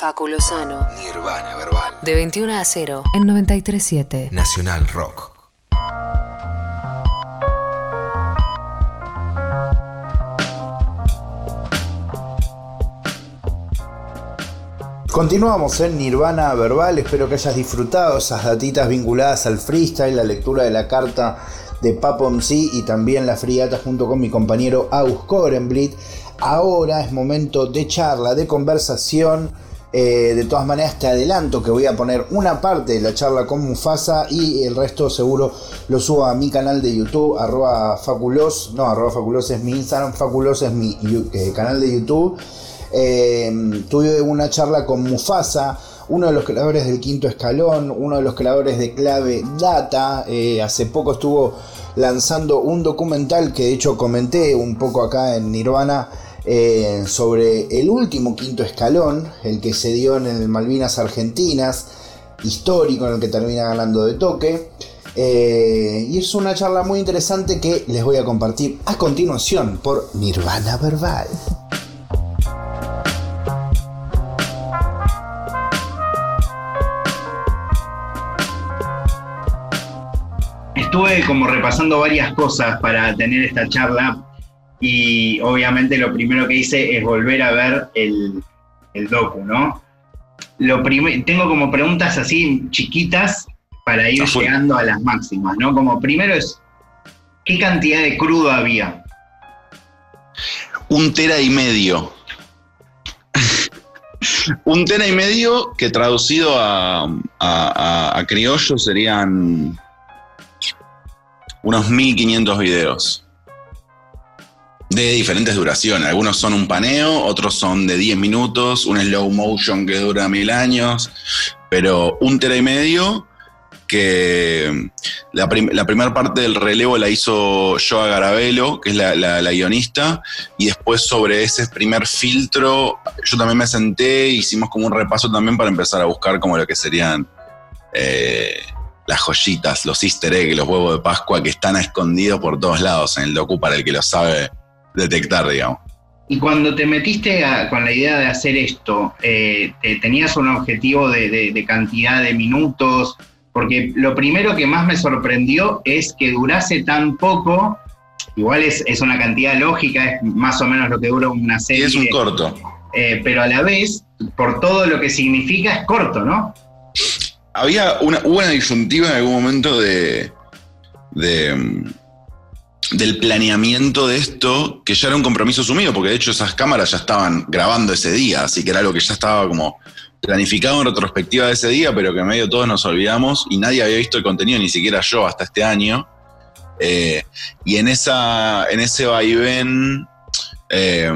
Faculosano. Nirvana Verbal. De 21 a 0 en 93.7. Nacional Rock. Continuamos en Nirvana Verbal, espero que hayas disfrutado esas datitas vinculadas al freestyle, la lectura de la carta de Papom C y también la friata junto con mi compañero August Korenblit. Ahora es momento de charla, de conversación. Eh, de todas maneras te adelanto que voy a poner una parte de la charla con Mufasa y el resto seguro lo subo a mi canal de YouTube, arroba faculos, no, arroba faculos es mi Instagram, faculos es mi eh, canal de YouTube. Eh, tuve una charla con Mufasa, uno de los creadores del quinto escalón, uno de los creadores de clave Data. hace poco estuvo lanzando un documental que de hecho comenté un poco acá en Nirvana eh, sobre el último quinto escalón, el que se dio en el Malvinas Argentinas, histórico en el que termina ganando de toque. Eh, y es una charla muy interesante que les voy a compartir a continuación por Nirvana Verbal. Estuve como repasando varias cosas para tener esta charla y obviamente lo primero que hice es volver a ver el, el docu, ¿no? Lo tengo como preguntas así chiquitas para ir llegando a las máximas, ¿no? Como primero es, ¿qué cantidad de crudo había? Un tera y medio. un tera y medio que traducido a, a criollo serían unos 1500 videos de diferentes duraciones. Algunos son un paneo, otros son de 10 minutos, un slow motion que dura mil años, pero un tera y medio que la, primera parte del relevo la hizo Joa Garabelo, que es la, guionista, y después sobre ese primer filtro yo también me senté, hicimos como un repaso también para empezar a buscar como lo que serían eh, las joyitas, los easter eggs, los huevos de Pascua que están escondidos por todos lados en el docu para el que lo sabe detectar, digamos. Y cuando te metiste con la idea de hacer esto, eh, ¿tenías un objetivo de, cantidad de minutos? Porque lo primero que más me sorprendió es que durase tan poco, igual es, una cantidad lógica, es más o menos lo que dura una serie. es un corto. Eh, pero a la vez, por todo lo que significa, es corto, ¿no? Había una, hubo una disyuntiva en algún momento de, de del planeamiento de esto, que ya era un compromiso asumido, porque de hecho esas cámaras ya estaban grabando ese día, así que era algo que ya estaba como planificado en retrospectiva de ese día, pero que medio todos nos olvidamos y nadie había visto el contenido, ni siquiera yo hasta este año. Eh, y en, esa, en ese vaivén eh,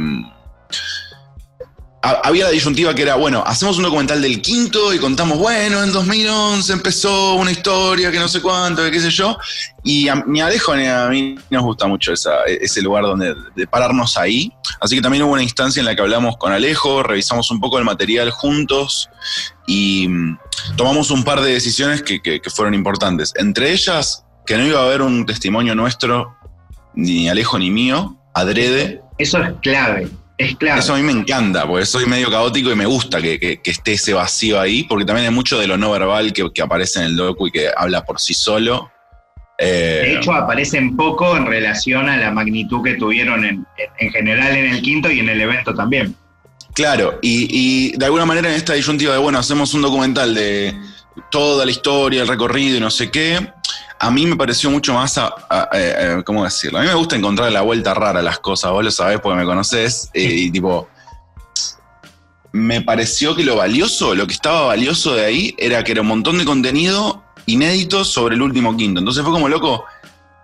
había la disyuntiva que era, bueno, hacemos un documental del quinto y contamos, bueno, en 2011 empezó una historia que no sé cuánto, que qué sé yo, y ni Alejo ni a mí nos gusta mucho ese lugar donde de pararnos ahí, así que también hubo una instancia en la que hablamos con Alejo, revisamos un poco el material juntos y mm, tomamos un par de decisiones que fueron importantes, entre ellas que no iba a haber un testimonio nuestro, ni Alejo ni mío, adrede. Eso es clave es claro. Eso a mí me encanta, porque soy medio caótico y me gusta que, esté ese vacío ahí, porque también hay mucho de lo no verbal que, aparece en el docu y que habla por sí solo. Eh, de hecho, aparecen poco en relación a la magnitud que tuvieron en, general en el quinto y en el evento también. Claro, y, y de alguna manera en esta disyuntiva de, bueno, hacemos un documental de toda la historia, el recorrido y no sé qué, a mí me pareció mucho más, a, ¿cómo decirlo? A mí me gusta encontrar la vuelta rara a las cosas, vos lo sabés porque me conocés, eh, y tipo, me pareció que lo valioso, lo que estaba valioso de ahí, era que era un montón de contenido inédito sobre el último quinto. Entonces fue como loco,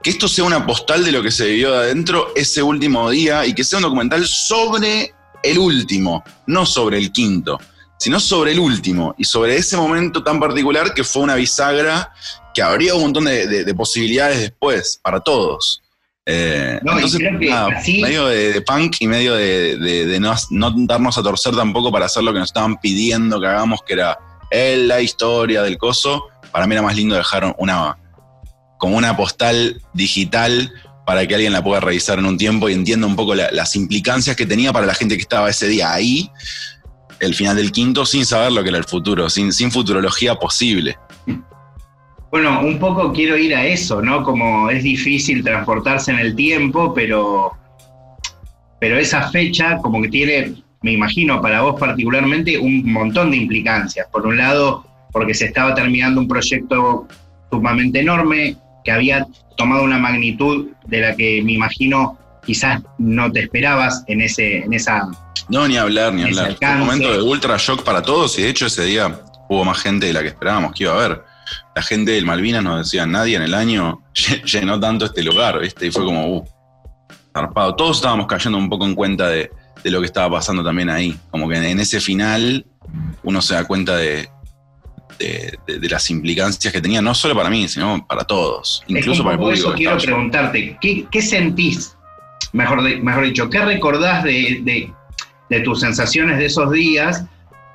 que esto sea una postal de lo que se vivió de adentro ese último día y que sea un documental sobre el último, no sobre el quinto sino sobre el último y sobre ese momento tan particular que fue una bisagra que habría un montón de, posibilidades después para todos. Eh, entonces, medio de, punk y medio de, no, darnos a torcer tampoco para hacer lo que nos estaban pidiendo que hagamos, que era la historia del coso. Para mí era más lindo dejar una, como una postal digital para que alguien la pueda revisar en un tiempo y entienda un poco las implicancias que tenía para la gente que estaba ese día ahí el final del quinto sin saber lo que era el futuro, sin, sin futurología posible. Bueno, un poco quiero ir a eso, ¿no? Como es difícil transportarse en el tiempo, pero, pero esa fecha como que tiene, me imagino, para vos particularmente, un montón de implicancias. Por un lado, porque se estaba terminando un proyecto sumamente enorme, que había tomado una magnitud de la que me imagino quizás no te esperabas en, ese, en esa... No, ni hablar, ni hablar. Fue un momento de ultra shock para todos y de hecho ese día hubo más gente de la que esperábamos que iba a haber la gente del Malvinas nos decía, nadie en el año llenó tanto este lugar, ¿viste? Y fue como, uh, zarpado. Todos estábamos cayendo un poco en cuenta de, lo que estaba pasando también ahí. Como que en ese final uno se da cuenta de, de, las implicancias que tenía, no solo para mí, sino para todos, incluso para el público. Eso quiero preguntarte, ¿qué, sentís? Mejor, mejor dicho, ¿qué recordás de, tus sensaciones de esos días?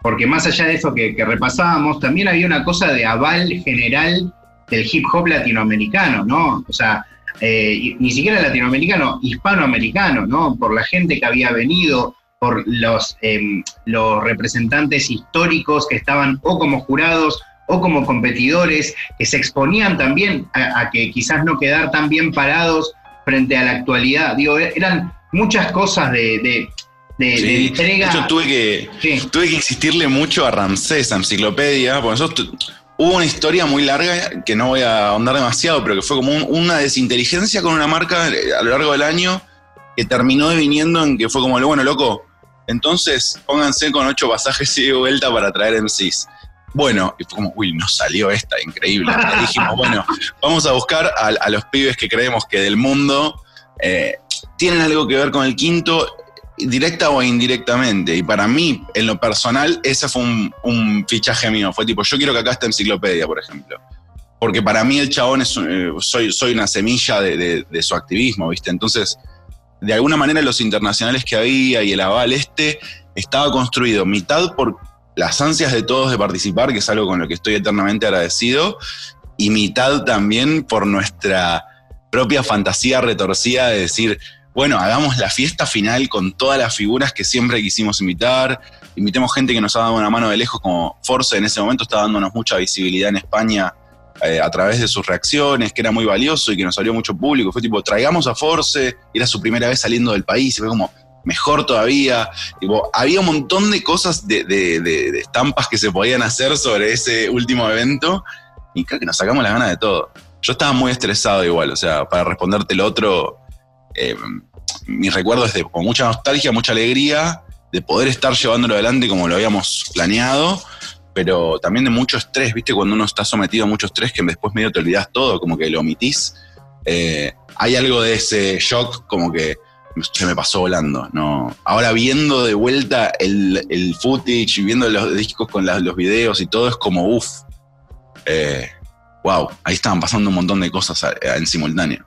porque más allá de eso que, repasábamos, también había una cosa de aval general del hip hop latinoamericano, ¿no? O sea, eh, ni siquiera latinoamericano, hispanoamericano, ¿no? Por la gente que había venido, por los, em, los representantes históricos que estaban o como jurados o como competidores, que se exponían también a, que quizás no quedar tan bien parados frente a la actualidad. Digo, eran muchas cosas de de, entrega. Yo tuve que, tuve que insistirle mucho a Ramsés, a Enciclopedia, porque hubo una historia muy larga que no voy a ahondar demasiado, pero que fue como una desinteligencia con una marca eh, a lo largo del año que terminó viniendo en que fue como, bueno, loco, entonces pónganse con ocho pasajes y de vuelta para traer MCs. Bueno, y fue como, uy, no salió esta, increíble. Dijimos, bueno, vamos a buscar a, los pibes que creemos que del mundo eh, tienen algo que ver con el quinto directa o indirectamente. Y para mí, en lo personal, ese fue un, fichaje mío. Fue tipo, yo quiero que acá esté enciclopedia, por ejemplo. Porque para mí el chabón es, eh, soy, soy una semilla de, su activismo, ¿viste? Entonces, de alguna manera los internacionales que había y el aval este estaba construido mitad por las ansias de todos de participar, que es algo con lo que estoy eternamente agradecido, y mitad también por nuestra propia fantasía retorcida de decir, bueno, hagamos la fiesta final con todas las figuras que siempre quisimos invitar. Invitemos gente que nos ha dado una mano de lejos, como Force en ese momento estaba dándonos mucha visibilidad en España eh, a través de sus reacciones, que era muy valioso y que nos salió mucho público. Fue tipo, traigamos a Force, era su primera vez saliendo del país, y fue como, mejor todavía. había un montón de cosas, de, de, estampas que se podían hacer sobre ese último evento y creo que nos sacamos la gana de todo. Yo estaba muy estresado igual, o sea, para responderte el otro, eh, mis recuerdos de con mucha nostalgia, mucha alegría de poder estar llevándolo adelante como lo habíamos planeado, pero también de mucho estrés, ¿viste? Cuando uno está sometido a mucho estrés que después medio te olvidas todo, como que lo omitís. Eh, hay algo de ese shock como que se me pasó volando, ¿no? Ahora viendo de vuelta el, el footage y viendo los discos con los videos y todo, es como, uff, wow, eh, ahí estaban pasando un montón de cosas en simultáneo.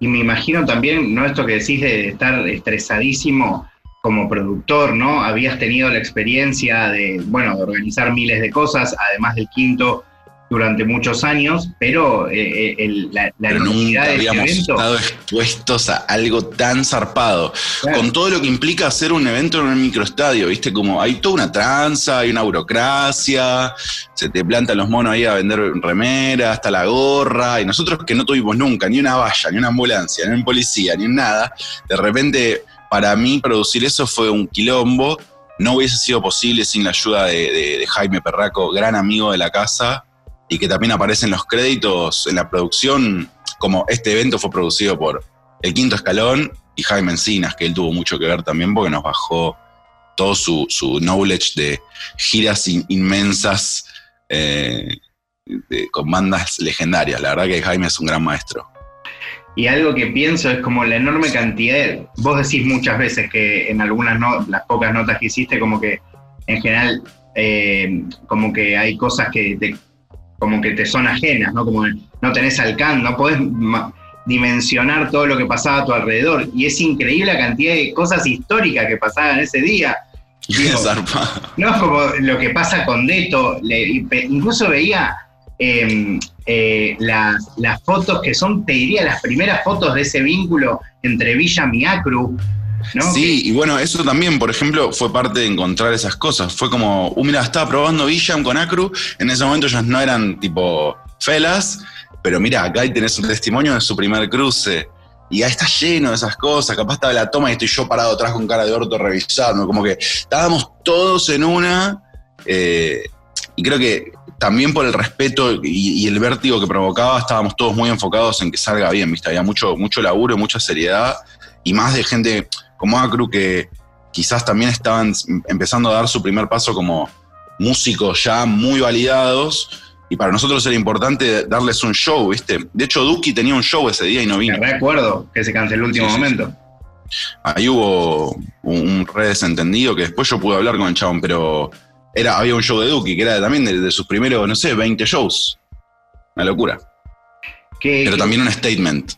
Y me imagino también, ¿no? Esto que decís de estar estresadísimo como productor, ¿no? Habías tenido la experiencia de, bueno, de organizar miles de cosas, además del quinto, durante muchos años, pero eh, eh, la, la nunca de este habíamos estado expuestos a algo tan zarpado, con todo lo que implica hacer un evento en un microestadio, ¿viste? Como hay toda una tranza, hay una burocracia, se te plantan los monos ahí a vender remeras, hasta la gorra, y nosotros que no tuvimos nunca ni una valla, ni una ambulancia, ni un policía, ni nada, de repente para mí producir eso fue un quilombo, no hubiese sido posible sin la ayuda de Jaime Perraco, gran amigo de la casa, y que también aparecen los créditos en la producción, como este evento fue producido por El Quinto Escalón y Jaime Encinas, que él tuvo mucho que ver también porque nos bajó todo su, knowledge de giras inmensas eh, con bandas legendarias. La verdad que Jaime es un gran maestro. Y algo que pienso es como la enorme cantidad, vos decís muchas veces que en algunas no, las pocas notas que hiciste, como que en general, eh, como que hay cosas que como que te son ajenas, ¿no? Como no tenés alcance, no podés dimensionar todo lo que pasaba a tu alrededor. Y es increíble la cantidad de cosas históricas que pasaban ese día. no como lo que pasa con Deto, incluso veía em, eh, las, las, fotos que son, te diría, las primeras fotos de ese vínculo entre Villa Miacru, ¿no? Sí, y bueno, eso también, por ejemplo, fue parte de encontrar esas cosas. Fue como, uh, mira, estaba probando Villam con Acru, en ese momento ellos no eran tipo felas, pero mira, acá ahí tenés un testimonio de su primer cruce. Y ahí está lleno de esas cosas. Capaz estaba la toma y estoy yo parado atrás con cara de orto revisando. Como que estábamos todos en una. eh, y creo que también por el respeto y, y el vértigo que provocaba, estábamos todos muy enfocados en que salga bien, ¿viste? Había mucho, mucho laburo, mucha seriedad y más de gente como Acru que quizás también estaban empezando a dar su primer paso como músicos ya muy validados. Y para nosotros era importante darles un show, ¿viste? De hecho, Duki tenía un show ese día y no vino. recuerdo que se canceló el último Sí, sí, momento. Ahí hubo un, un re desentendido que después yo pude hablar con el chabón, pero era, había un show de Duki que era también de, de sus primeros, no sé, 20 shows. Una locura. Que, Pero que- también un statement.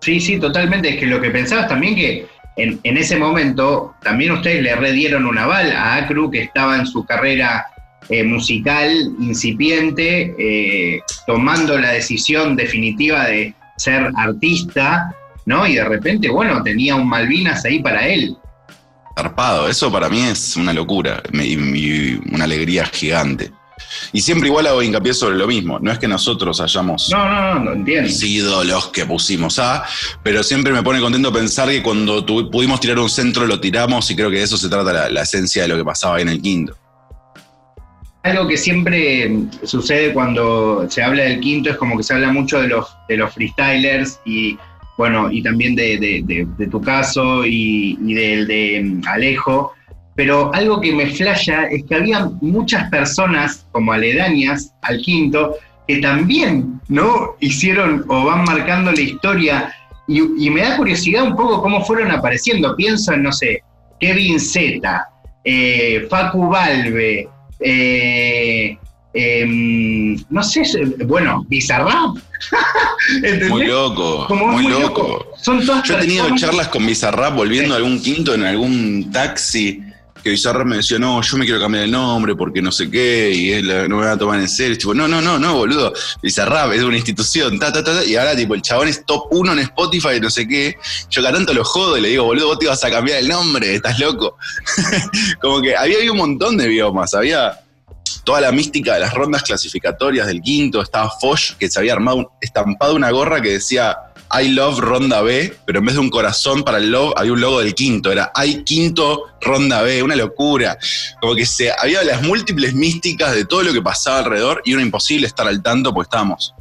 Sí, sí, totalmente. Es que lo que pensabas también que en, ese momento también ustedes le redieron un aval a Acru que estaba en su carrera eh, musical incipiente, eh, tomando la decisión definitiva de ser artista, ¿no? Y de repente, bueno, tenía un Malvinas ahí para él. Zarpado. Eso para mí es una locura y una alegría gigante. Y siempre igual hago hincapié sobre lo mismo. No es que nosotros hayamos No, no, no, sido los que pusimos A, pero siempre me pone contento pensar que cuando tu- pudimos tirar un centro lo tiramos y creo que de eso se trata la, la esencia de lo que pasaba ahí en el quinto. Algo que siempre mm, sucede cuando se habla del quinto es como que se habla mucho de los, de los freestylers y bueno, y también de, de- de- de tu caso y, y del de mm, Alejo. Pero algo que me flasha es que había muchas personas como aledañas al quinto que también, ¿no? Hicieron o van marcando la historia y, y me da curiosidad un poco cómo fueron apareciendo. Pienso en, no sé, Kevin Z, eh, Facu Valve, eh, em, no sé, bueno, Bizarrap. Muy loco, muy, muy loco. loco. Son todas Yo he tenido charlas con Bizarrap volviendo a algún quinto en algún taxi. Que Bizarrap me decía, no, yo me quiero cambiar el nombre porque no sé qué, y eh, no me va a tomar en serio. Tipo, no, no, no, no, boludo. Bizarrap es una institución, ta, ta, ta, y ahora, tipo, el chabón es top uno en Spotify, y no sé qué. Yo cada tanto lo jodo y le digo, boludo, vos te ibas a cambiar el nombre, estás loco. Como que había, había un montón de biomas, había toda la mística de las rondas clasificatorias del quinto, estaba Foch, que se había armado, estampado una gorra que decía I love ronda B, pero en vez de un corazón para el love, había un logo del quinto, era I quinto ronda B, una locura. Como que se, había las múltiples místicas de todo lo que pasaba alrededor y era imposible estar al tanto porque estábamos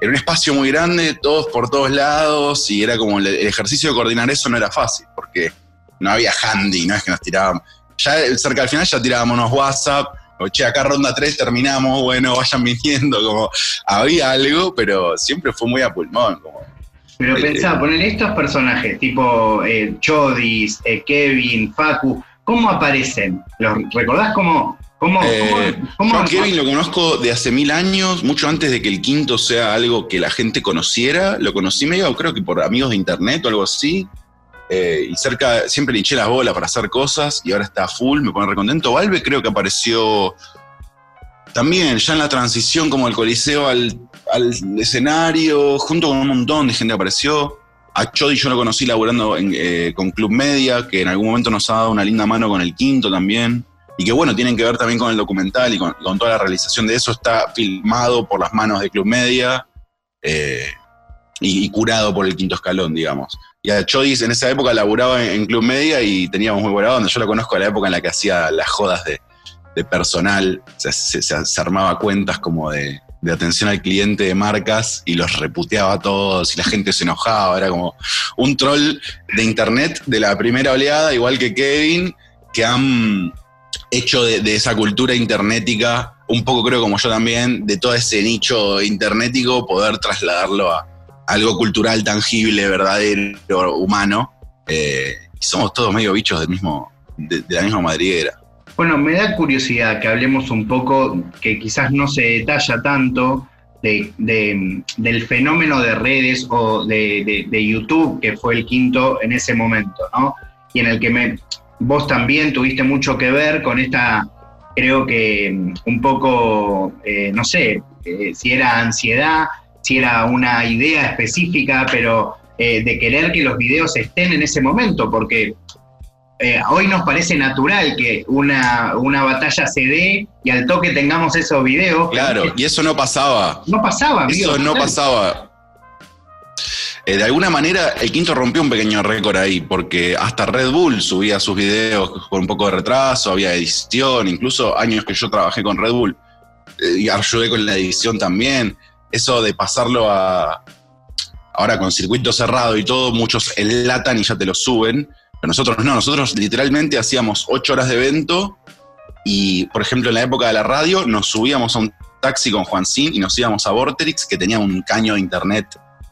en un espacio muy grande, todos por todos lados, y era como el, ejercicio de coordinar eso no era fácil, porque no había handy, no es que nos tirábamos. Ya cerca al final ya tirábamos WhatsApp, che, acá ronda 3 terminamos, bueno, vayan viniendo, como había algo, pero siempre fue muy a pulmón, como Pero Eh, pensá, poner estos personajes, tipo eh, Chodis, eh, Kevin, Facu, ¿cómo aparecen? ¿Los recordás cómo? cómo, Eh, cómo- cómo- yo Kevin lo conozco de hace mil años, mucho antes de que el quinto sea algo que la gente conociera. Lo conocí medio, creo que por amigos de internet o algo así. Eh, y cerca, siempre le hinché las bolas para hacer cosas y ahora está full, me pone recontento. Valve creo que apareció también ya en la transición como el Coliseo al, al escenario, junto con un montón de gente apareció. A Chodi yo lo conocí laburando eh, con Club Media, que en algún momento nos ha dado una linda mano con el quinto también. Y que bueno, tienen que ver también con el documental y con, toda la realización de eso. Está filmado por las manos de Club Media eh, y, curado por el quinto escalón, digamos. Y a Chodis en esa época laburaba en, Club Media y teníamos muy buena onda. Yo lo conozco de la época en la que hacía las jodas de, personal. Se armaba cuentas como de, de atención al cliente de marcas y los reputeaba a todos y la gente se enojaba. Era como un troll de internet de la primera oleada, igual que Kevin, que han hecho de, esa cultura internetica, un poco creo como yo también, de todo ese nicho internetico, poder trasladarlo a algo cultural, tangible, verdadero, humano. Eh, y somos todos medio bichos del mismo, de, de la misma madriguera. Bueno, me da curiosidad que hablemos un poco, que quizás no se detalla tanto, de, de- del fenómeno de redes o de, YouTube, que fue el quinto en ese momento, ¿no? Y en el que vos también tuviste mucho que ver con esta, creo que un poco, eh, no sé, eh, si era ansiedad, si era una idea específica, pero eh, de querer que los videos estén en ese momento, porque eh, hoy nos parece natural que una, una batalla se dé y al toque tengamos esos videos. Claro, y eso no pasaba. No pasaba, Eso no pasaba. Eh, de alguna manera, el quinto rompió un pequeño récord ahí, porque hasta Red Bull subía sus videos con un poco de retraso, había edición, incluso años que yo trabajé con Red Bull eh, y ayudé con la edición también. Eso de pasarlo a. Ahora con circuito cerrado y todo, muchos enlatan y ya te lo suben. Pero nosotros no, nosotros literalmente hacíamos ocho horas de evento y, por ejemplo, en la época de la radio, nos subíamos a un taxi con Juancín y nos íbamos a Vorterix, que tenía un caño de internet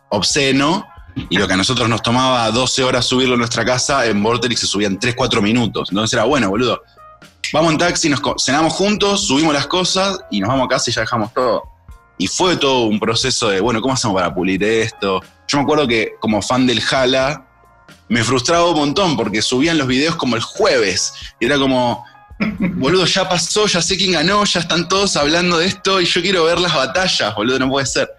obsceno, y lo que a nosotros nos tomaba 12 horas subirlo a nuestra casa, en Vorterix se subían 3, 4 minutos. Entonces era, bueno, boludo, vamos en taxi, nos cenamos juntos, subimos las cosas y nos vamos a casa y ya dejamos todo. Y fue todo un proceso de, bueno, ¿cómo hacemos para pulir esto? Yo me acuerdo que como fan del Jala, me frustraba un montón porque subían los videos como el jueves. Y era como, boludo, ya pasó, ya sé quién ganó, ya están todos hablando de esto y yo quiero ver las batallas, boludo, no puede ser.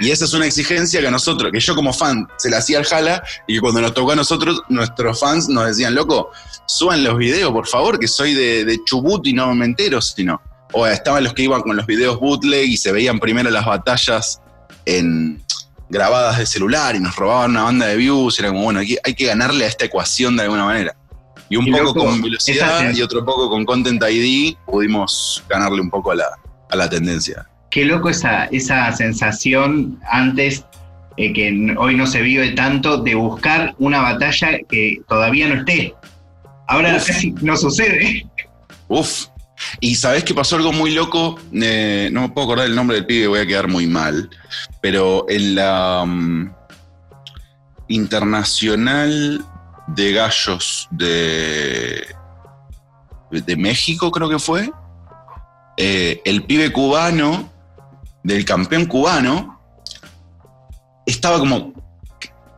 Y esa es una exigencia que a nosotros, que yo como fan se la hacía al jala y que cuando nos tocó a nosotros, nuestros fans nos decían, loco, suban los videos, por favor, que soy de, de Chubut y no me entero, sino. O estaban los que iban con los videos bootleg y se veían primero las batallas en, grabadas de celular y nos robaban una banda de views. Era como, bueno, hay que, hay que ganarle a esta ecuación de alguna manera. Y un poco con velocidad y otro poco con Content ID pudimos ganarle un poco a la, a la tendencia. Qué loco esa, esa sensación antes, eh, que hoy no se vive tanto, de buscar una batalla que todavía no esté. Ahora casi no sucede. Uf. Y sabes que pasó algo muy loco, eh, no me puedo acordar el nombre del pibe, voy a quedar muy mal, pero en la mm, Internacional de Gallos de, de México, creo que fue, eh, el pibe cubano, del campeón cubano, estaba como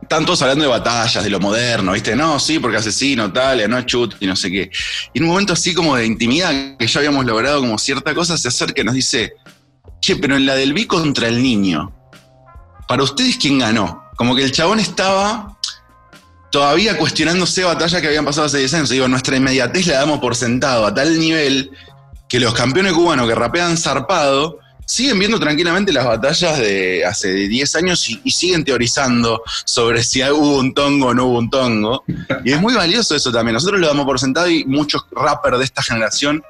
están todos hablando de batallas, de lo moderno, ¿viste? No, sí, porque asesino, tal, no chut y no sé qué. Y en un momento así como de intimidad, que ya habíamos logrado como cierta cosa, se acerca y nos dice, che, pero en la del B contra el niño, ¿para ustedes quién ganó? Como que el chabón estaba todavía cuestionándose batallas que habían pasado hace 10 años. Digo, nuestra inmediatez la damos por sentado a tal nivel que los campeones cubanos que rapean zarpado siguen viendo tranquilamente las batallas de hace 10 años y, siguen teorizando sobre si hubo un tongo o no hubo un tongo. Y es muy valioso eso también. Nosotros lo damos por sentado y muchos rappers de esta generación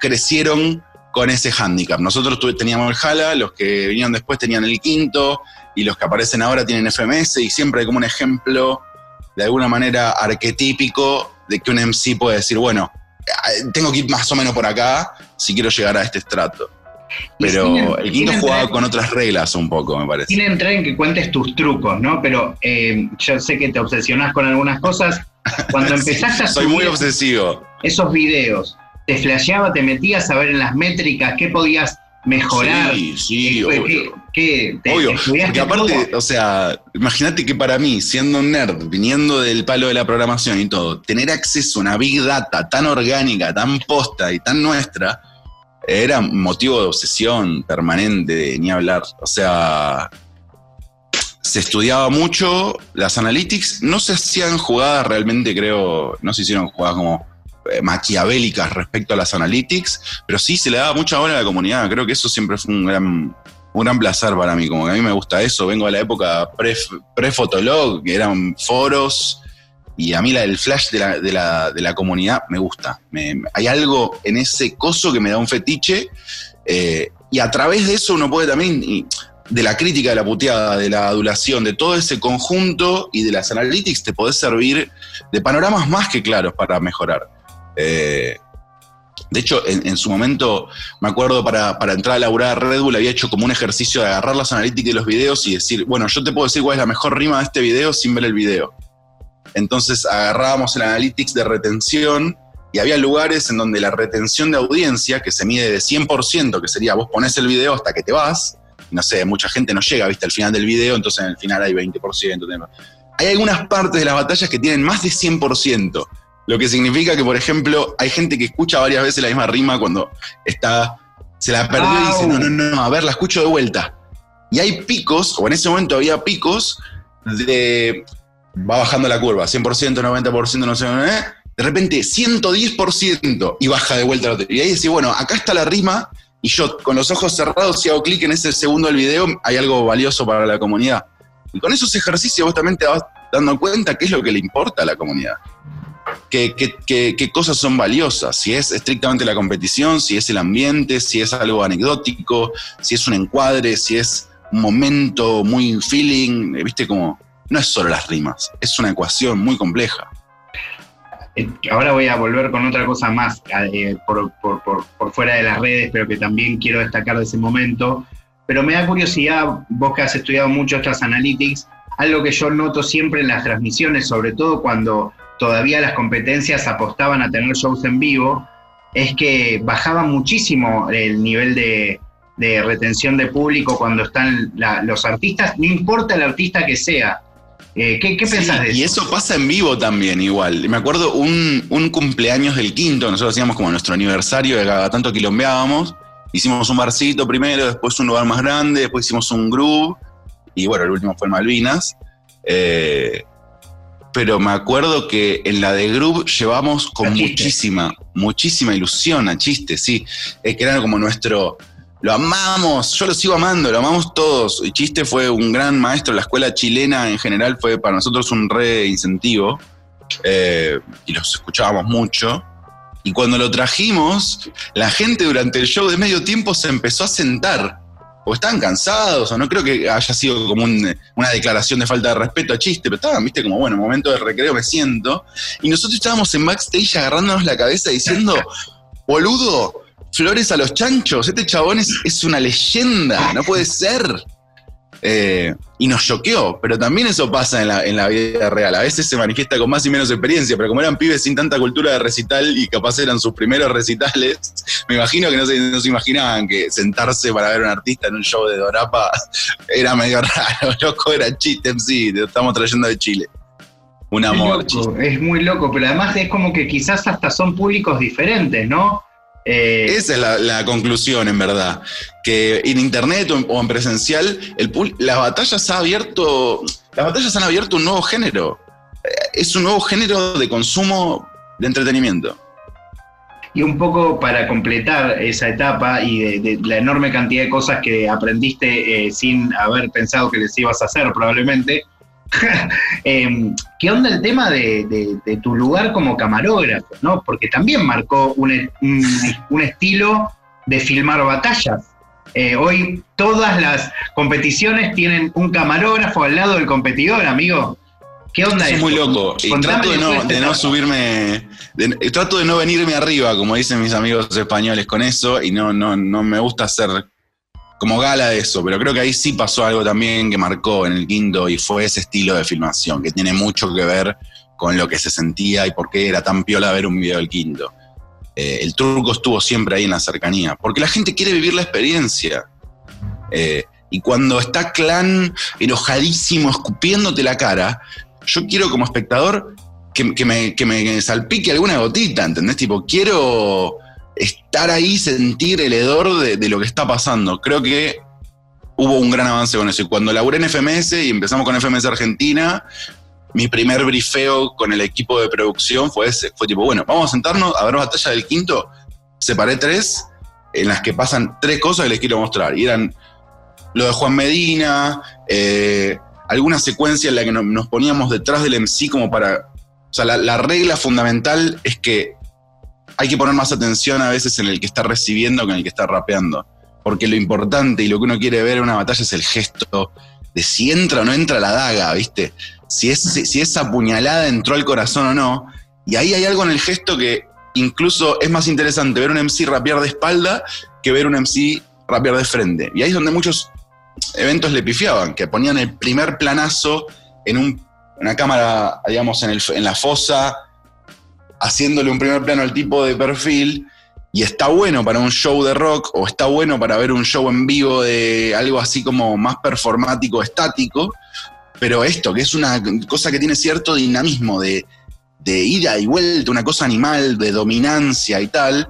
crecieron con ese hándicap. Nosotros teníamos el Jala, los que vinieron después tenían el quinto y los que aparecen ahora tienen FMS y siempre hay como un ejemplo de alguna manera arquetípico de que un MC puede decir, bueno, tengo que ir más o menos por acá si quiero llegar a este estrato. Pero el quinto jugaba con otras reglas un poco, me parece. Sin entrar en que cuentes tus trucos, ¿no? Pero eh, yo sé que te obsesionás con algunas cosas. Cuando empezaste a Soy muy obsesivo. Esos videos, ¿te flasheaba, te metías a ver en las métricas qué podías mejorar? Sí, sí, eh, obvio. ¿Qué, obvio. Porque aparte, o sea, imagínate que para mí, siendo un nerd, viniendo del palo de la programación y todo, tener acceso a una big data tan orgánica, tan posta y tan nuestra era motivo de obsesión permanente, ni hablar. O sea, se estudiaba mucho, las analytics no se hacían jugadas realmente, creo, no se hicieron jugadas como eh, maquiavélicas respecto a las analytics, pero sí se le daba mucha bola a la comunidad. Creo que eso siempre fue un gran, un gran placer para mí, como que a mí me gusta eso. Vengo de la época pre-fotolog, que eran foros y a mí la, el flash de la, comunidad me gusta. hay algo en ese coso que me da un fetiche. Eh, y a través de eso uno puede también, de la crítica, de la puteada, de la adulación, de todo ese conjunto y de las analytics, te podés servir de panoramas más que claros para mejorar. Eh, de hecho, en, su momento, me acuerdo para, para, entrar a laburar a Red Bull, había hecho como un ejercicio de agarrar las analytics de los videos y decir, bueno, yo te puedo decir cuál es la mejor rima de este video sin ver el video. Entonces agarrábamos el analytics de retención y había lugares en donde la retención de audiencia, que se mide de 100%, que sería vos pones el video hasta que te vas, no sé, mucha gente no llega, viste, al final del video, entonces en el final hay 20%. Hay algunas partes de las batallas que tienen más de 100%, lo que significa que, por ejemplo, hay gente que escucha varias veces la misma rima cuando está, se la perdió y dice, no, no, no, a ver, la escucho de vuelta. Y hay picos, o en ese momento había picos, de va bajando la curva, 100%, 90%, no sé, ¿eh? de repente 110% y baja de vuelta la otra. Y ahí decís, bueno, acá está la rima y yo con los ojos cerrados, si hago clic en ese segundo del video, hay algo valioso para la comunidad. Y con esos ejercicios vos también te vas dando cuenta qué es lo que le importa a la comunidad. Qué, qué, cosas son valiosas, si es estrictamente la competición, si es el ambiente, si es algo anecdótico, si es un encuadre, si es un momento muy feeling, viste como no es solo las rimas, es una ecuación muy compleja. Eh, ahora voy a volver con otra cosa más eh, por, fuera de las redes, pero que también quiero destacar de ese momento. Pero me da curiosidad, vos que has estudiado mucho estas analytics, algo que yo noto siempre en las transmisiones, sobre todo cuando todavía las competencias apostaban a tener shows en vivo, es que bajaba muchísimo el nivel de, retención de público cuando están los artistas, no importa el artista que sea, eh, ¿Qué, qué pensás de eso? Y eso pasa en vivo también, igual. Me acuerdo un, un cumpleaños del quinto, nosotros hacíamos como nuestro aniversario, de cada tanto quilombeábamos. Hicimos un barcito primero, después un lugar más grande, después hicimos un groove, y bueno, el último fue en Malvinas. Eh, pero me acuerdo que en la de groove llevamos con muchísima, muchísima ilusión a chistes, sí. Es que era como nuestro lo amamos, yo lo sigo amando, lo amamos todos. Y Chiste fue un gran maestro, la escuela chilena en general fue para nosotros un re incentivo eh, y los escuchábamos mucho. Y cuando lo trajimos, la gente durante el show de medio tiempo se empezó a sentar. O estaban cansados, o no creo que haya sido como una declaración de falta de respeto a chiste, pero estaban, viste, como bueno, momento de recreo me siento. Y nosotros estábamos en backstage agarrándonos la cabeza diciendo, boludo, flores a los chanchos. Este chabón es, una leyenda, no puede ser. Eh, y nos choqueó, pero también eso pasa en la, en la, vida real. A veces se manifiesta con más y menos experiencia, pero como eran pibes sin tanta cultura de recital y capaz eran sus primeros recitales, me imagino que no se, no se imaginaban que sentarse para ver a un artista en un show de Dorapa era medio raro. Loco, era chiste sí, te estamos trayendo de Chile. Un amor. es muy loco, pero además es como que quizás hasta son públicos diferentes, ¿no? Eh, Esa es la, conclusión, en verdad. Que en internet o en, presencial, el, las batallas ha abierto. Las batallas han abierto un nuevo género. Eh, es un nuevo género de consumo de entretenimiento. Y un poco para completar esa etapa y de, la enorme cantidad de cosas que aprendiste eh, sin haber pensado que les ibas a hacer probablemente, Em, ¿Qué onda el tema de, tu lugar como camarógrafo? ¿no? Porque también marcó un, estilo de filmar batallas. Eh, hoy todas las competiciones tienen un camarógrafo al lado del competidor, amigo. ¿Qué onda es? muy loco. Y trato de no, de no subirme, trato de no venirme arriba, como dicen mis amigos españoles con eso, y no, no, no me gusta hacer como gala de eso, pero creo que ahí sí pasó algo también que marcó en el quinto y fue ese estilo de filmación, que tiene mucho que ver con lo que se sentía y por qué era tan piola ver un video del quinto. Eh, el truco estuvo siempre ahí en la cercanía, porque la gente quiere vivir la experiencia. Eh, y cuando está clan enojadísimo, escupiéndote la cara, yo quiero como espectador que, que, me, que me salpique alguna gotita, ¿entendés? Tipo, quiero estar ahí, sentir el hedor de, lo que está pasando. Creo que hubo un gran avance con eso. Y cuando laburé en FMS y empezamos con FMS Argentina, mi primer brifeo con el equipo de producción fue ese. Fue tipo, bueno, vamos a sentarnos a ver batalla del quinto. Separé tres en las que pasan tres cosas que les quiero mostrar. Y eran lo de Juan Medina, eh, alguna secuencia en la que nos poníamos detrás del MC como para... O sea, la regla fundamental es que hay que poner más atención a veces en el que está recibiendo que en el que está rapeando. Porque lo importante y lo que uno quiere ver en una batalla es el gesto de si entra o no entra la daga, ¿viste? Si, es, si esa puñalada entró al corazón o no. Y ahí hay algo en el gesto que incluso es más interesante ver un MC rapear de espalda que ver un MC rapear de frente. Y ahí es donde muchos eventos le pifiaban, que ponían el primer planazo en una cámara, digamos, en, el, en la fosa, haciéndole un primer plano al tipo de perfil y está bueno para un show de rock o está bueno para ver un show en vivo de algo así como más performático, estático, pero esto, que es una cosa que tiene cierto dinamismo de, ida y vuelta, una cosa animal, de dominancia y tal,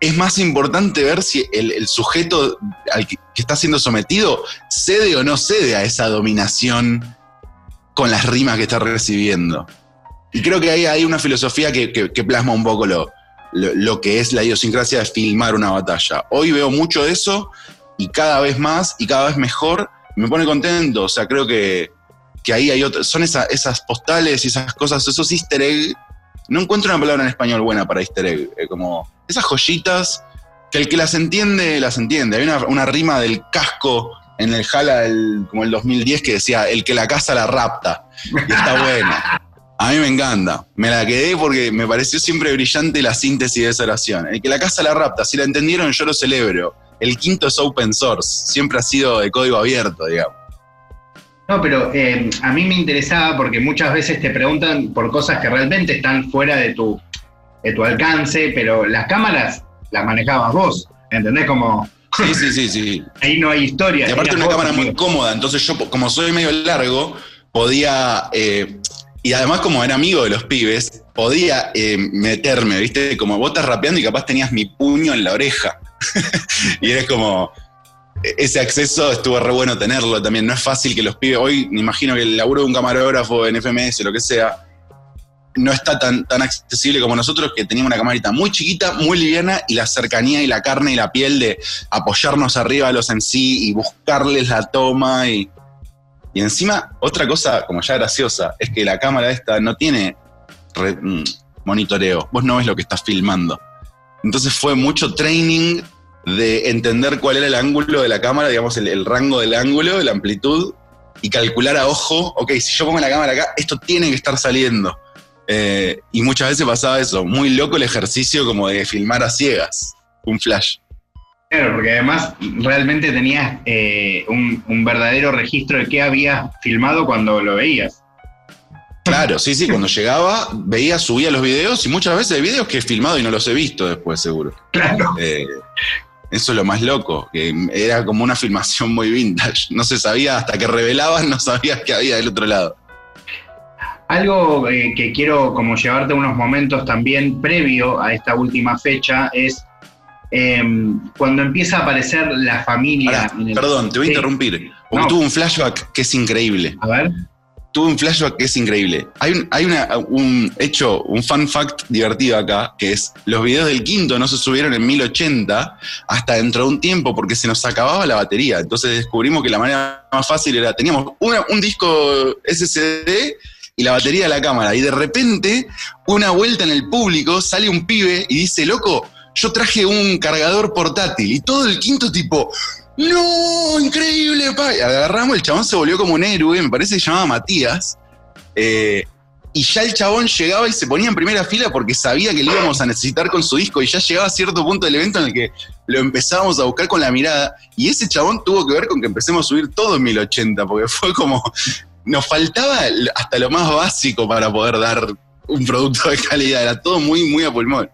es más importante ver si el, sujeto al que, está siendo sometido cede o no cede a esa dominación con las rimas que está recibiendo. Y creo que ahí hay una filosofía que, que, plasma un poco lo, lo, que es la idiosincrasia de filmar una batalla. Hoy veo mucho de eso y cada vez más y cada vez mejor. Me pone contento, o sea, creo que, que ahí hay otras, son esas postales y esas cosas, esos easter egg. No encuentro una palabra en español buena para easter egg, eh, como esas joyitas que el que las entiende, las entiende. Hay una, una rima del casco en el Jala del, como el 2010 que decía, el que la casa la rapta. Y está buena. A mí me encanta. Me la quedé porque me pareció siempre brillante la síntesis de esa oración. El que la casa la rapta, si la entendieron yo lo celebro. El quinto es open source, siempre ha sido de código abierto, digamos. No, pero eh, a mí me interesaba porque muchas veces te preguntan por cosas que realmente están fuera de tu, de tu alcance, pero las cámaras las manejabas vos, ¿entendés? Como Sí, sí, sí, sí. Ahí no hay historia. Y aparte una cámara muy cómoda, entonces yo, como soy medio largo, podía, eh, y además como era amigo de los pibes, podía eh, meterme, ¿viste? Como vos estás rapeando y capaz tenías mi puño en la oreja. y eres como, ese acceso estuvo re bueno tenerlo también. No es fácil que los pibes, hoy me imagino que el laburo de un camarógrafo en FMS, lo que sea, no está tan, tan accesible como nosotros, que teníamos una camarita muy chiquita, muy liviana, y la cercanía y la carne y la piel de apoyarnos arriba de los en sí y buscarles la toma. Y, y encima, otra cosa como ya graciosa, es que la cámara esta no tiene mm, monitoreo. Vos no ves lo que estás filmando. Entonces fue mucho training de entender cuál era el ángulo de la cámara, digamos, el, rango del ángulo, la amplitud, y calcular a ojo, ok, si yo pongo la cámara acá, esto tiene que estar saliendo. Eh, y muchas veces pasaba eso, muy loco el ejercicio como de filmar a ciegas, un flash. Claro, porque además realmente tenías eh, un, verdadero registro de qué habías filmado cuando lo veías. Claro, sí, sí, cuando llegaba, veía, subía los videos y muchas veces hay videos que he filmado y no los he visto después, seguro. Claro. Eh, eso es lo más loco, que era como una filmación muy vintage. No se sabía, hasta que revelaban, no sabías qué había del otro lado. Algo eh, que quiero como llevarte unos momentos también previo a esta última fecha es em, cuando empieza a aparecer la familia. Perdón, te voy a interrumpir. Porque tuve un flashback que es increíble. A ver. Tuve un flashback que es increíble. Hay, un, hay un hecho, un fun fact divertido acá, que es los videos del quinto no se subieron en 1080 hasta dentro de un tiempo porque se nos acababa la batería. Entonces descubrimos que la manera más fácil era, teníamos un disco SSD y la batería de la cámara. Y de repente, una vuelta en el público, sale un pibe y dice, loco, yo traje un cargador portátil. Y todo el quinto tipo, no, increíble, pa. agarramos, el chabón se volvió como un héroe, me parece que se llamaba Matías. Eh, y ya el chabón llegaba y se ponía en primera fila porque sabía que lo íbamos a necesitar con su disco y ya llegaba a cierto punto del evento en el que lo empezábamos a buscar con la mirada y ese chabón tuvo que ver con que empecemos a subir todo en 1080 porque fue como nos faltaba hasta lo más básico para poder dar un producto de calidad. Era todo muy, muy a pulmón.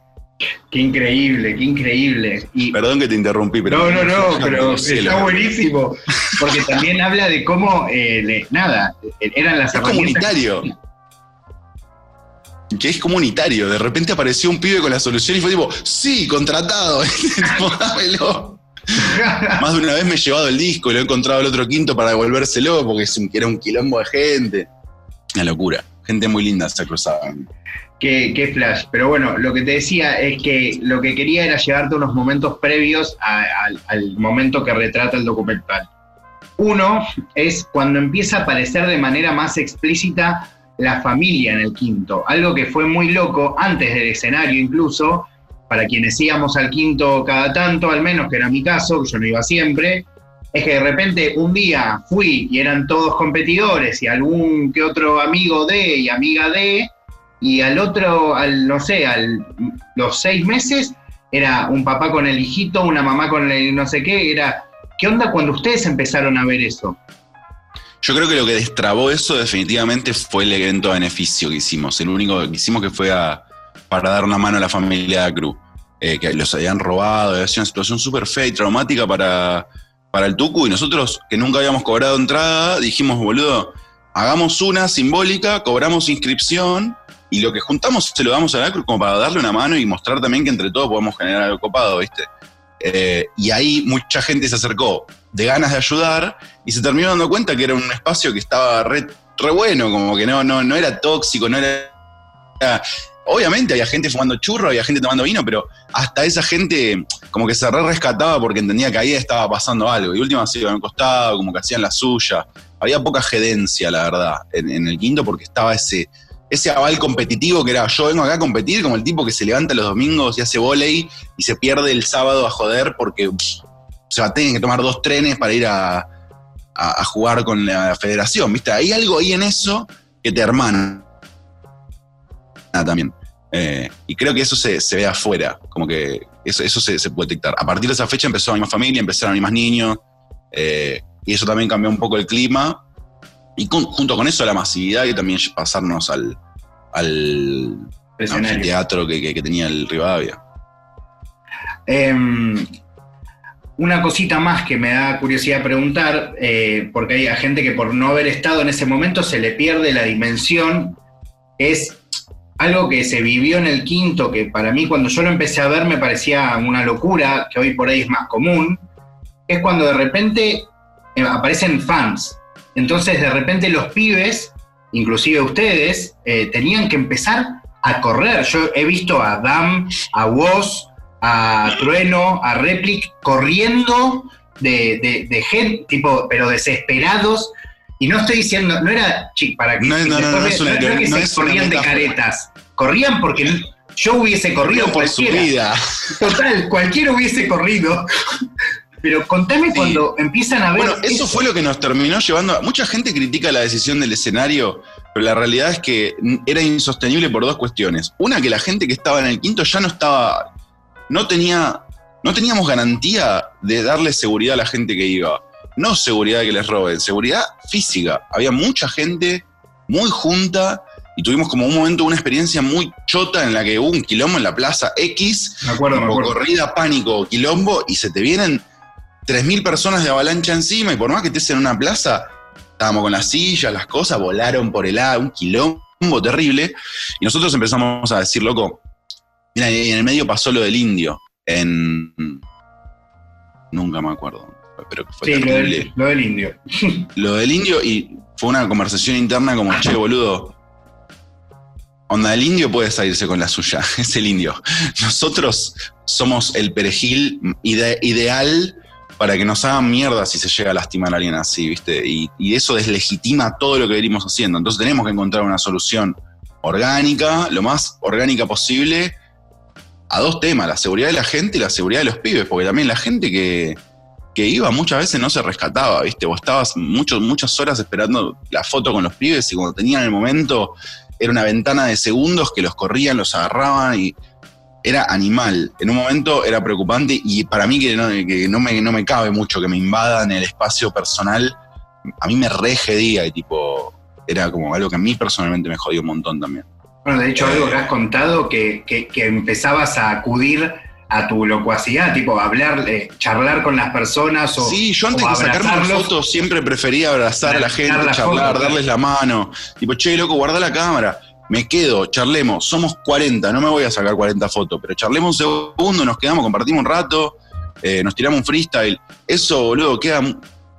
Qué increíble, qué increíble. Perdón que te interrumpí, pero. No, no, no, pero está buenísimo. Porque también habla de cómo, eh, nada, eran las es comunitario. Que es comunitario. De repente apareció un pibe con la solución y fue tipo, sí, contratado. Más de una vez me he llevado el disco y lo he encontrado el otro quinto para devolvérselo porque era un quilombo de gente. Una locura. Gente muy linda se cruzaba. Qué, flash. Pero bueno, lo que te decía es que lo que quería era llevarte unos momentos previos al momento que retrata el documental. Uno es cuando empieza a aparecer de manera más explícita la familia en el quinto, algo que fue muy loco antes del escenario incluso, para quienes íbamos al quinto cada tanto, al menos, que era mi caso, yo no iba siempre, es que de repente un día fui y eran todos competidores y algún que otro amigo de y amiga de, y al otro, al no sé, a los seis meses era un papá con el hijito, una mamá con el no sé qué, era, ¿qué onda cuando ustedes empezaron a ver eso? Yo creo que lo que destrabó eso definitivamente fue el evento de beneficio que hicimos. El único que hicimos que fue a, para dar una mano a la familia de Cruz, eh, que los habían robado, había sido una situación súper fea y traumática para, para el Tucu, y nosotros, que nunca habíamos cobrado entrada, dijimos, boludo, hagamos una simbólica, cobramos inscripción, y lo que juntamos se lo damos a la Cruz como para darle una mano y mostrar también que entre todos podemos generar algo copado, ¿viste? Eh, y ahí mucha gente se acercó de ganas de ayudar y se terminó dando cuenta que era un espacio que estaba re bueno, como que no, no, no era tóxico, no era, Obviamente había gente fumando churro, había gente tomando vino, pero hasta esa gente como que se re rescataba porque entendía que ahí estaba pasando algo. Y última se iban al costado, como que hacían la suya. Había poca gerencia, la verdad, en, el quinto porque estaba ese, ese aval competitivo que era yo vengo acá a competir como el tipo que se levanta los domingos y hace volei y se pierde el sábado a joder porque se va que tomar dos trenes para ir a, jugar con la federación, ¿viste? Hay algo ahí en eso que te hermana también. Eh, y creo que eso se, ve afuera, como que eso, eso se, puede detectar. A partir de esa fecha empezó a mi más familia, empezaron a mi más niños, eh, y eso también cambió un poco el clima. Y junto con eso la masividad y también pasarnos al, al, teatro que, tenía el Rivadavia. Em, una cosita más que me da curiosidad preguntar, eh, porque hay gente que por no haber estado en ese momento se le pierde la dimensión, es algo que se vivió en el quinto, que para mí cuando yo lo empecé a ver me parecía una locura, que hoy por ahí es más común, es cuando de repente eh, aparecen fans. Entonces de repente los pibes, inclusive ustedes, eh, tenían que empezar a correr. Yo he visto a Dam, a Woz, a Trueno, a Replic corriendo de, gente, tipo, pero desesperados. Y no estoy diciendo, no era para que, no, no, no, que se corrían de caretas, corrían porque yo hubiese corrido por su vida. Total, cualquiera hubiese corrido. Pero contame cuando empiezan a ver. Bueno, eso, fue lo que nos terminó llevando. A, mucha gente critica la decisión del escenario, pero la realidad es que era insostenible por dos cuestiones. Una, que la gente que estaba en el quinto ya no estaba no tenía, no teníamos garantía de darle seguridad a la gente que iba. No seguridad de que les roben, seguridad física. Había mucha gente muy junta y tuvimos como un momento, una experiencia muy chota en la que hubo un quilombo en la plaza X, me acuerdo, corrida, pánico, quilombo, y se te vienen 3.000 personas de avalancha encima, y por más que estés en una plaza, estábamos con las sillas, las cosas volaron por el lado, un quilombo terrible, y nosotros empezamos a decir, loco, Mira, y en el medio pasó lo del indio. En. Nunca me acuerdo. Pero fue sí, lo del, lo del, indio. lo del indio, y fue una conversación interna como, che, boludo. Onda, el indio puede salirse con la suya, es el indio. Nosotros somos el perejil ideal para que nos hagan mierda si se llega a lastimar a alguien así, ¿viste? Y, eso deslegitima todo lo que venimos haciendo. Entonces tenemos que encontrar una solución orgánica, lo más orgánica posible, a dos temas, la seguridad de la gente y la seguridad de los pibes, porque también la gente que, iba muchas veces no se rescataba, ¿viste? Vos estabas muchas horas esperando la foto con los pibes y cuando tenían el momento era una ventana de segundos que los corrían, los agarraban y era animal. En un momento era preocupante y para mí que no, me, no me cabe mucho que me invadan el espacio personal, a mí me regedía y tipo, era como algo que a mí personalmente me jodió un montón también. Bueno, de hecho, algo que has contado que, empezabas a acudir a tu locuacidad, tipo hablar, charlar con las personas o. Sí, yo antes de sacarme una foto siempre prefería abrazar a la gente, charlar, darles la mano. Tipo, che, loco, guarda la cámara. Me quedo, charlemos, somos 40, no me voy a sacar 40 fotos, pero charlemos un segundo, nos quedamos, compartimos un rato, eh, nos tiramos un freestyle. Eso, boludo, queda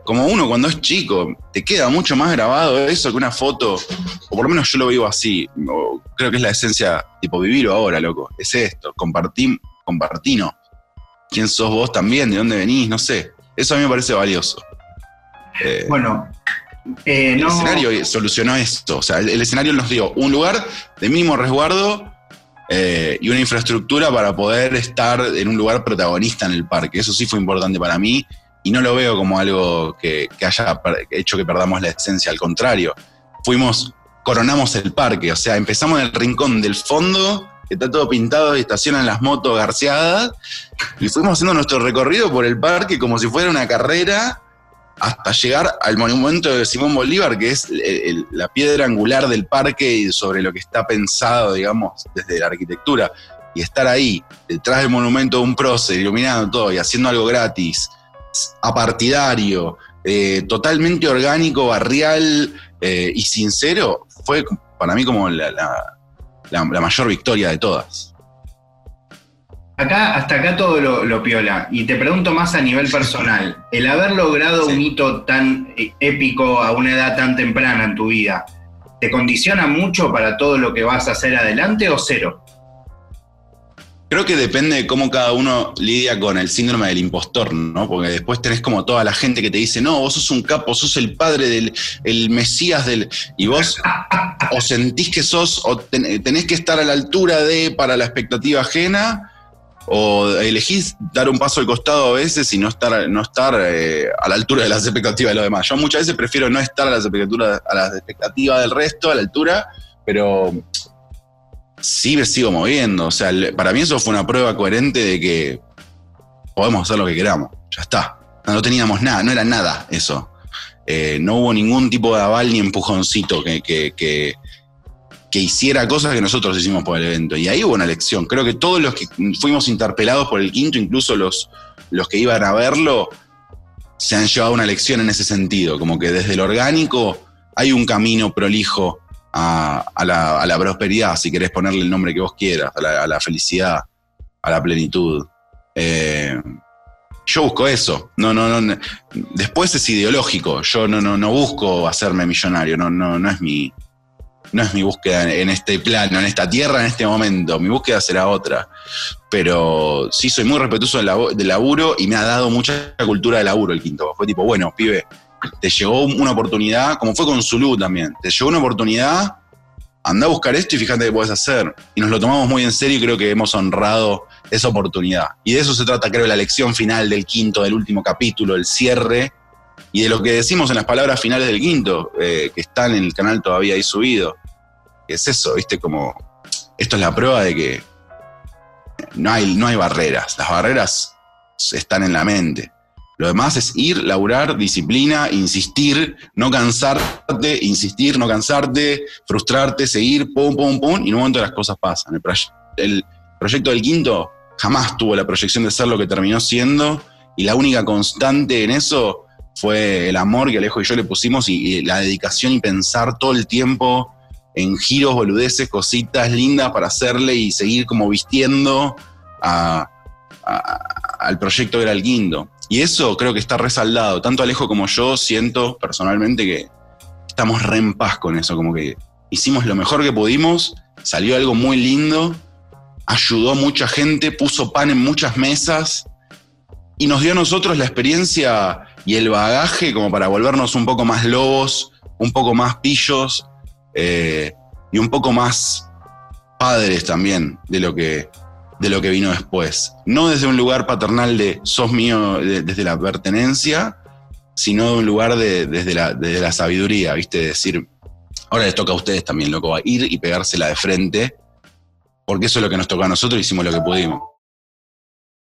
como uno cuando es chico, te queda mucho más grabado eso que una foto, o por lo menos yo lo vivo así, creo que es la esencia, tipo, vivirlo ahora, loco, es esto, compartir, compartino. ¿Quién sos vos también? ¿De dónde venís? No sé. Eso a mí me parece valioso. Eh, bueno, eh, el escenario solucionó esto. O sea, el, escenario nos dio un lugar de mínimo resguardo eh, y una infraestructura para poder estar en un lugar protagonista en el parque. Eso sí fue importante para mí y no lo veo como algo que, haya hecho que perdamos la esencia, al contrario, fuimos, coronamos el parque, o sea, empezamos en el rincón del fondo, que está todo pintado y estacionan las motos garceadas, y fuimos haciendo nuestro recorrido por el parque como si fuera una carrera hasta llegar al monumento de Simón Bolívar, que es la piedra angular del parque y sobre lo que está pensado, digamos, desde la arquitectura. Y estar ahí, detrás del monumento de un prócer, iluminando todo y haciendo algo gratis, apartidario, eh, totalmente orgánico, barrial eh, y sincero, fue para mí como la, mayor victoria de todas. Acá, hasta acá todo lo, lo piola. Y te pregunto más a nivel personal. El haber logrado un hito tan eh, épico a una edad tan temprana en tu vida, ¿te condiciona mucho para todo lo que vas a hacer adelante o cero? Creo que depende de cómo cada uno lidia con el síndrome del impostor, ¿no? Porque después tenés como toda la gente que te dice, no, vos sos un capo, sos el padre del el mesías del... Y vos o sentís que sos, o ten- tenés que estar a la altura de para la expectativa ajena, o elegís dar un paso al costado a veces y no estar, no estar eh, a la altura de las expectativas de los demás. Yo muchas veces prefiero no estar a las expectativas, a las expectativas del resto, a la altura, pero sí me sigo moviendo. O sea, para mí eso fue una prueba coherente de que podemos hacer lo que queramos. Ya está. No teníamos nada, no era nada eso. Eh, no hubo ningún tipo de aval ni empujoncito que, que, que- que hiciera cosas que nosotros hicimos por el evento. Y ahí hubo una lección. Creo que todos los que fuimos interpelados por el quinto, incluso los, los que iban a verlo, se han llevado una lección en ese sentido. Como que desde el orgánico hay un camino prolijo a, la, prosperidad, si querés ponerle el nombre que vos quieras, a la, a la felicidad, a la plenitud. Eh, yo busco eso. No, no, no. Después es ideológico. Yo no, no, no busco hacerme millonario. No, no, no es mi. No es mi búsqueda en este plano, en esta tierra, en este momento. Mi búsqueda será otra. Pero sí soy muy respetuoso del, laburo y me ha dado mucha cultura de laburo el quinto. Fue tipo, bueno, pibe, te llegó una oportunidad, como fue con Zulu también. Te llegó una oportunidad, anda a buscar esto y fíjate qué puedes hacer. Y nos lo tomamos muy en serio y creo que hemos honrado esa oportunidad. Y de eso se trata, creo, la lección final del quinto, del último capítulo, el cierre, y de lo que decimos en las palabras finales del quinto, eh, que están en el canal todavía ahí subido. Es eso, ¿viste? Como esto es la prueba de que no hay, no hay barreras. Las barreras están en la mente. Lo demás es ir, laburar, disciplina, insistir, no cansarte, insistir, no cansarte, frustrarte, seguir, pum, pum, pum, y en un momento las cosas pasan. El, el proyecto del quinto jamás tuvo la proyección de ser lo que terminó siendo, y la única constante en eso fue el amor que Alejo y yo le pusimos y la dedicación y pensar todo el tiempo en giros, boludeces, cositas lindas para hacerle y seguir como vistiendo al proyecto que era el quinto. Y eso creo que está resaldado. Tanto Alejo como yo siento personalmente que estamos re en paz con eso. Como que hicimos lo mejor que pudimos, salió algo muy lindo, ayudó mucha gente, puso pan en muchas mesas y nos dio a nosotros la experiencia y el bagaje como para volvernos un poco más lobos, un poco más pillos eh, y un poco más padres también de lo que de lo que vino después. No desde un lugar paternal de sos mío de- desde la pertenencia, sino de un lugar de, desde, la, sabiduría, ¿viste? De decir, ahora les toca a ustedes también, loco, a ir y pegársela de frente, porque eso es lo que nos tocó a nosotros hicimos lo que pudimos.